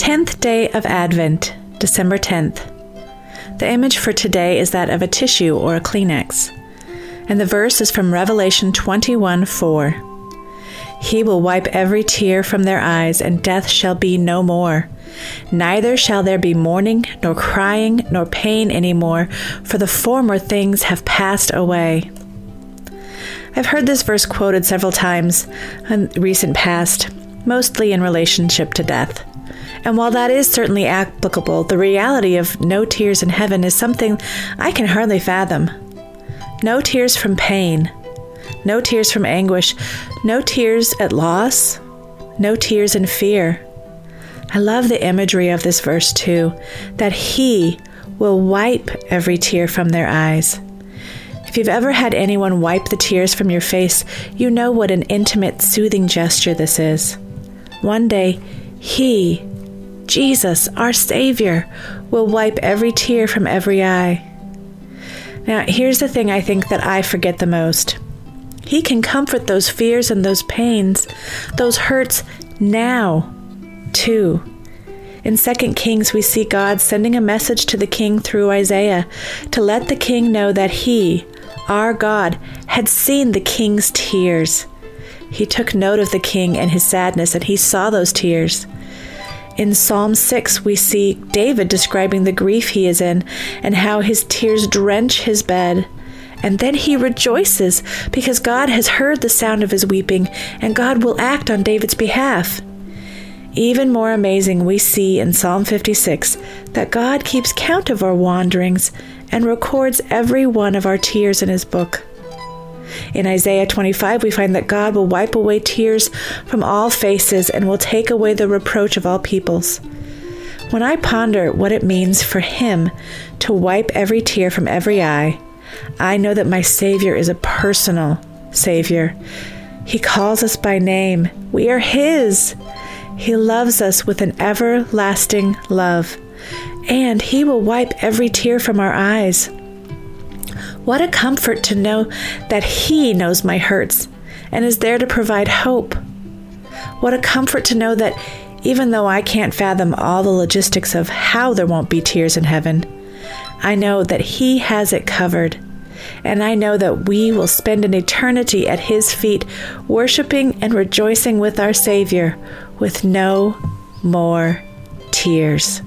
10th day of Advent, December 10th. The image for today is that of a tissue or a Kleenex. And the verse is from Revelation 21 4. He will wipe every tear from their eyes, and death shall be no more. Neither shall there be mourning, nor crying, nor pain any more, for the former things have passed away. I've heard this verse quoted several times in recent past, mostly in relationship to death. And while that is certainly applicable, the reality of no tears in heaven is something I can hardly fathom. No tears from pain, no tears from anguish, no tears at loss, no tears in fear. I love the imagery of this verse too that He will wipe every tear from their eyes. If you've ever had anyone wipe the tears from your face, you know what an intimate, soothing gesture this is. One day, He Jesus, our Savior, will wipe every tear from every eye. Now, here's the thing I think that I forget the most He can comfort those fears and those pains, those hurts now, too. In 2 Kings, we see God sending a message to the king through Isaiah to let the king know that he, our God, had seen the king's tears. He took note of the king and his sadness, and he saw those tears. In Psalm 6, we see David describing the grief he is in and how his tears drench his bed. And then he rejoices because God has heard the sound of his weeping and God will act on David's behalf. Even more amazing, we see in Psalm 56 that God keeps count of our wanderings and records every one of our tears in his book. In Isaiah 25, we find that God will wipe away tears from all faces and will take away the reproach of all peoples. When I ponder what it means for Him to wipe every tear from every eye, I know that my Savior is a personal Savior. He calls us by name. We are His. He loves us with an everlasting love, and He will wipe every tear from our eyes. What a comfort to know that He knows my hurts and is there to provide hope. What a comfort to know that even though I can't fathom all the logistics of how there won't be tears in heaven, I know that He has it covered. And I know that we will spend an eternity at His feet, worshiping and rejoicing with our Savior with no more tears.